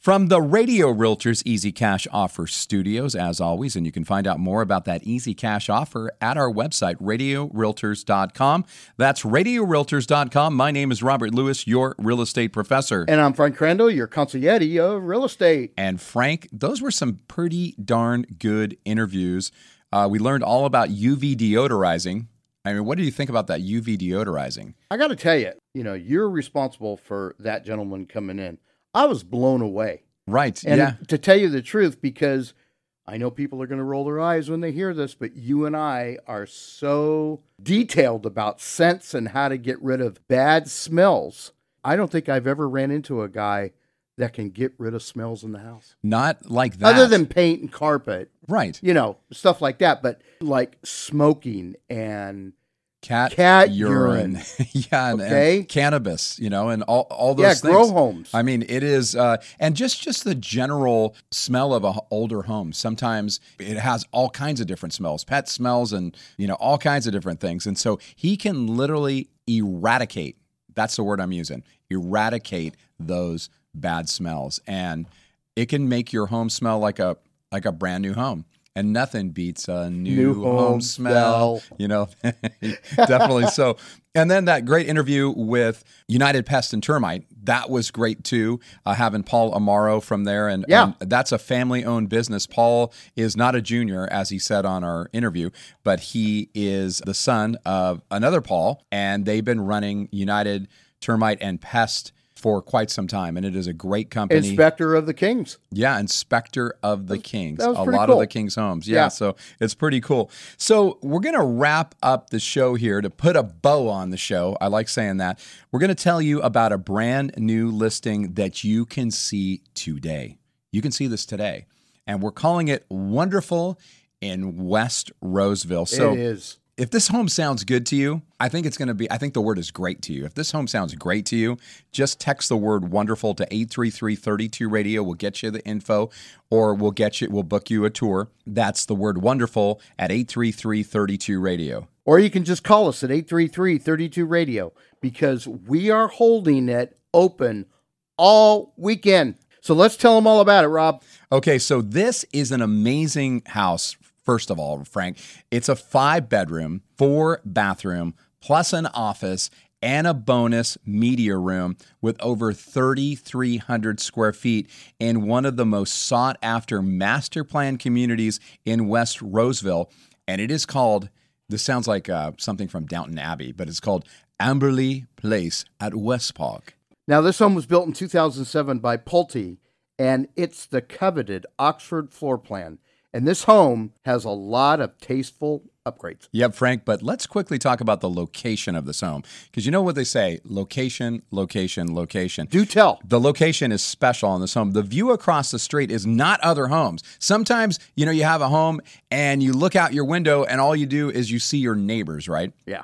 from the Radio Realtors Easy Cash Offer Studios, as always. And you can find out more about that Easy Cash offer at our website, radiorealtors.com. That's radiorealtors.com. My name is Robert Lewis, your real estate professor. And I'm Frank Crandall, your consigliere of real estate. And Frank, those were some pretty darn good interviews. Uh, we learned all about UV deodorizing. I mean, what do you think about that UV deodorizing? I got to tell you, you know, you're responsible for that gentleman coming in. I was blown away. Right. And yeah. to tell you the truth, because I know people are going to roll their eyes when they hear this, but you and I are so detailed about scents and how to get rid of bad smells. I don't think I've ever ran into a guy that can get rid of smells in the house. Not like that. Other than paint and carpet. Right. You know, stuff like that. But like smoking and cat, cat urine, urine. yeah, and, Okay. and cannabis, you know, and all, all those Yeah, things. grow homes. I mean, it is, uh, and just just the general smell of a h- older home. Sometimes it has all kinds of different smells, pet smells, and you know, all kinds of different things. And so he can literally eradicate. That's the word I'm using. Eradicate those bad smells, and it can make your home smell like a like a brand new home. And nothing beats a new, New home, home smell. smell. You know, definitely so. And then that great interview with United Pest and Termite, that was great too. Uh, having Paul Amaro from there, and, Yeah. and that's a family-owned business. Paul is not a junior, as he said on our interview, but he is the son of another Paul, and they've been running United Termite and Pest for quite some time, and it is a great company. Inspector of the Kings. Yeah, Inspector of the Kings. that was a lot cool. of the King's homes. Yeah, Yeah. so it's pretty cool. So we're going to wrap up the show here to put a bow on the show. I like saying that. We're going to tell you about a brand new listing that you can see today. You can see this today. And we're calling it Wonderful in West Roseville. So it is. If this home sounds good to you, I think it's going to be, I think the word is great to you. If this home sounds great to you, just text the word wonderful to 83332 radio. We'll get you the info or we'll get you, we'll book you a tour. That's the word wonderful at 83332 radio. Or you can just call us at 833 32 Radio because we are holding it open all weekend. So let's tell them all about it, Rob. Okay, so this is an amazing house. First of all, Frank, it's a five bedroom, four bathroom, plus an office and a bonus media room with over 3,300 square feet in one of the most sought after master plan communities in West Roseville. And it is called This sounds like uh, something from Downton Abbey, but it's called Amberley Place at West Park. Now, this home was built in 2007 by Pulte, and it's the coveted Oxford floor plan. And this home has a lot of tasteful upgrades. Yep, Frank, but let's quickly talk about the location of this home. Because you know what they say location, location, location. Do tell. The location is special on this home. The view across the street is not other homes. Sometimes, you know, you have a home and you look out your window and all you do is you see your neighbors, right? Yeah.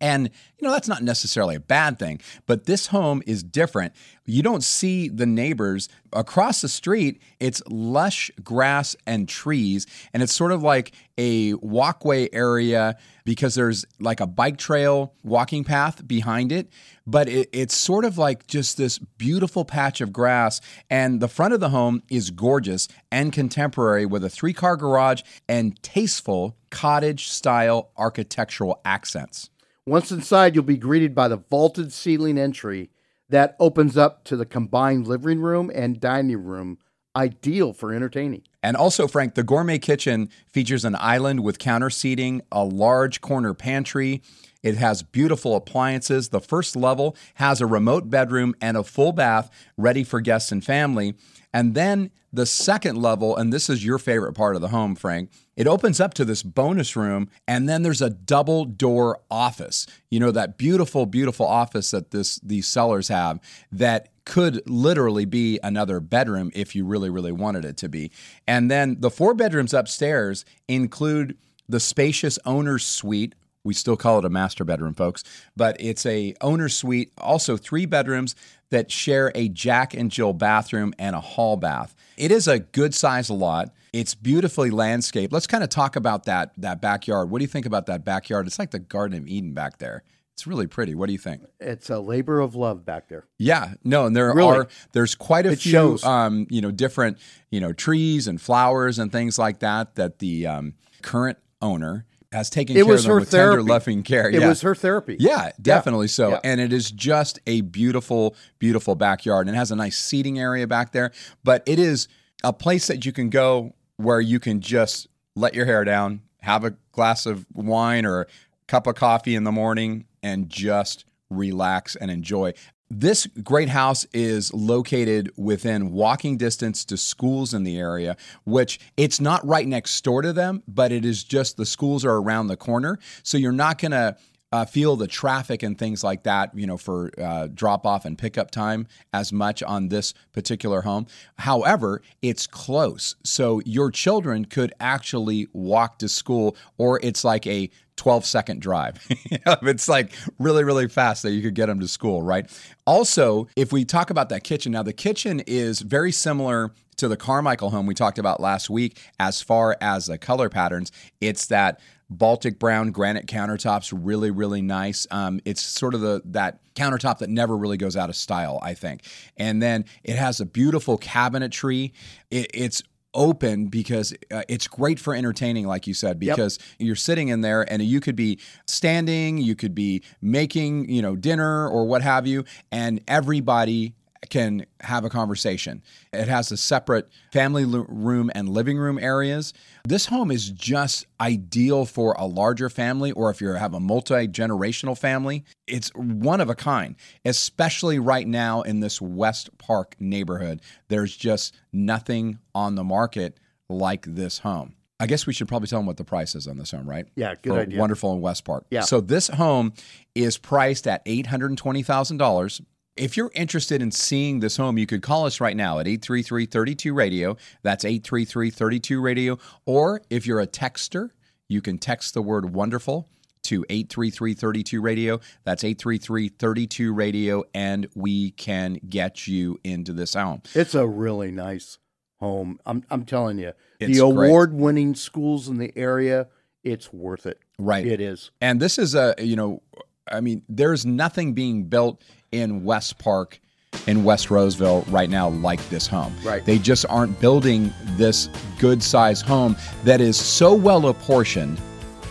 And, you know, that's not necessarily a bad thing, but this home is different. You don't see the neighbors across the street. It's lush grass and trees, and it's sort of like a walkway area because there's like a bike trail walking path behind it. But it, it's sort of like just this beautiful patch of grass. And the front of the home is gorgeous and contemporary with a three car garage and tasteful cottage style architectural accents. Once inside, you'll be greeted by the vaulted ceiling entry that opens up to the combined living room and dining room, ideal for entertaining. And also, Frank, the gourmet kitchen features an island with counter seating, a large corner pantry. It has beautiful appliances. The first level has a remote bedroom and a full bath ready for guests and family. And then the second level, and this is your favorite part of the home, Frank, it opens up to this bonus room, and then there's a double door office. You know, that beautiful, beautiful office that this these sellers have that could literally be another bedroom if you really, really wanted it to be. And then the four bedrooms upstairs include the spacious owner's suite we still call it a master bedroom, folks, but it's a owner suite. Also, three bedrooms that share a Jack and Jill bathroom and a hall bath. It is a good size lot. It's beautifully landscaped. Let's kind of talk about that that backyard. What do you think about that backyard? It's like the Garden of Eden back there. It's really pretty. What do you think? It's a labor of love back there. Yeah, no, and there Really? are there's quite a It few um, you know different you know trees and flowers and things like that that the um, current owner has taken It care was of them her with tender therapy. loving care. It yeah. was her therapy. Yeah, definitely so. Yeah. And it is just a beautiful, beautiful backyard and it has a nice seating area back there. But it is a place that you can go where you can just let your hair down, have a glass of wine or a cup of coffee in the morning, and just relax and enjoy. This great house is located within walking distance to schools in the area, which it's not right next door to them, but it is just the schools are around the corner. So you're not going to uh, feel the traffic and things like that, you know, for uh, drop off and pickup time as much on this particular home. However, it's close. So your children could actually walk to school, or it's like a 12 second drive. it's like really, really fast that you could get them to school, right? Also, if we talk about that kitchen, now the kitchen is very similar to the Carmichael home we talked about last week as far as the color patterns. It's that Baltic brown granite countertops, really, really nice. Um, it's sort of the that countertop that never really goes out of style, I think. And then it has a beautiful cabinetry. It, it's open because uh, it's great for entertaining like you said because you're sitting in there and you could be standing you could be making you know dinner or what have you and everybody can have a conversation. It has a separate family room and living room areas. This home is just ideal for a larger family or if you have a multi generational family. It's one of a kind, especially right now in this West Park neighborhood. There's just nothing on the market like this home. I guess we should probably tell them what the price is on this home, right? Yeah, good For idea. Wonderful in West Park. Yeah. So this home is priced at eight hundred twenty thousand dollars. If you're interested in seeing this home, you could call us right now at 833 32 radio. That's 833 32 radio. Or if you're a texter, you can text the word wonderful to 833 32 radio. That's 833 32 radio, and we can get you into this home. It's a really nice home. I'm I'm telling you, It's the award-winning schools in the area, it's worth it. Right. It is. And this is a, you know, I mean, there's nothing being built in West Park in West Roseville right now like this home. Right. They just aren't building this good size home that is so well apportioned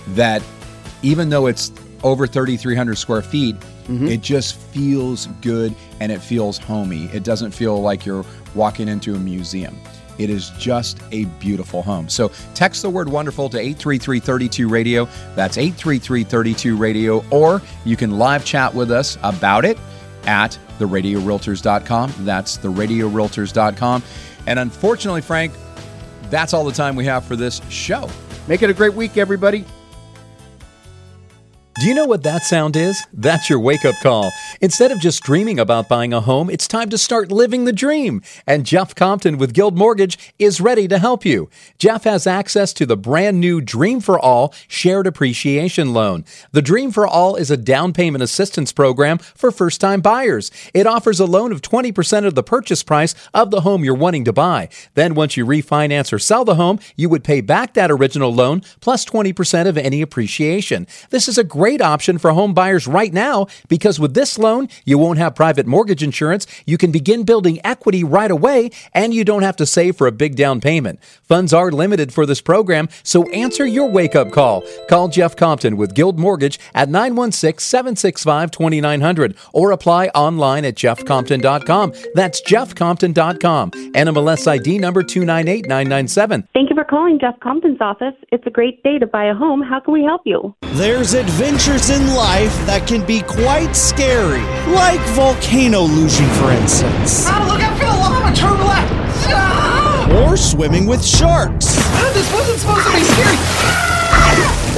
that even though it's over 3,300 square feet, Mm-hmm. it just feels good and it feels homey. It doesn't feel like you're walking into a museum. It is just a beautiful home. So text the word wonderful to 83332 radio. That's 83332 radio. Or you can live chat with us about it at theradiorealtors.com. That's theradiorealtors.com. And unfortunately, Frank, that's all the time we have for this show. Make it a great week, everybody. Do you know what that sound is? That's your wake up call. Instead of just dreaming about buying a home, it's time to start living the dream. And Jeff Compton with Guild Mortgage is ready to help you. Jeff has access to the brand new Dream for All Shared Appreciation Loan. The Dream for All is a down payment assistance program for first time buyers. It offers a loan of 20% of the purchase price of the home you're wanting to buy. Then, once you refinance or sell the home, you would pay back that original loan plus 20% of any appreciation. This is a great option for home buyers right now because with this loan, you won't have private mortgage insurance, you can begin building equity right away, and you don't have to save for a big down payment. Funds are limited for this program, so answer your wake up call. Call Jeff Compton with Guild Mortgage at 916 765 2900 or apply online at jeffcompton.com. That's jeffcompton.com. NMLS ID number 298997. Thank you for calling Jeff Compton's office. It's a great day to buy a home. How can we help you? There's adventures in life that can be quite scary, like volcano lusion, for instance. Ah, look out for the lava, turn left! Ah! Or swimming with sharks. Ah, this wasn't supposed to be scary!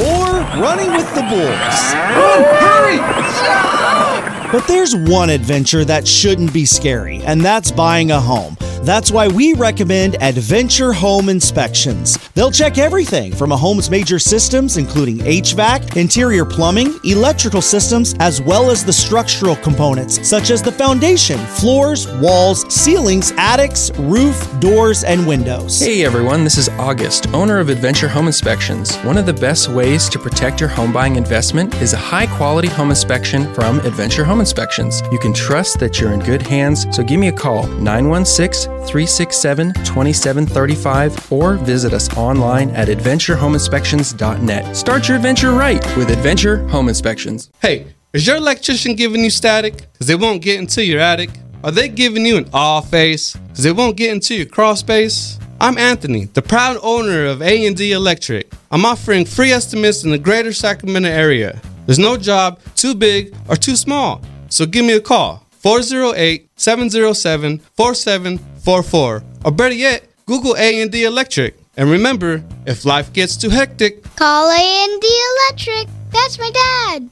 Or running with the bulls. Run, hurry! Ah! But there's one adventure that shouldn't be scary, and that's buying a home. That's why we recommend Adventure Home Inspections. They'll check everything from a home's major systems, including HVAC, interior plumbing, electrical systems, as well as the structural components, such as the foundation, floors, walls, ceilings, attics, roof, doors, and windows. Hey everyone, this is August, owner of Adventure Home Inspections. One of the best ways to protect your home buying investment is a high quality home inspection from Adventure Home Inspections. You can trust that you're in good hands, so give me a call 916 367 2735 or visit us online at adventurehomeinspections.net. Start your adventure right with Adventure Home Inspections. Hey, is your electrician giving you static? Because they won't get into your attic? Are they giving you an awe face? Because they won't get into your crawl space? I'm Anthony, the proud owner of A&D Electric. I'm offering free estimates in the greater Sacramento area. There's no job too big or too small. So give me a call. 408-707-4744 or better yet google a&d electric. And remember if life gets too hectic call a&d electric. That's my dad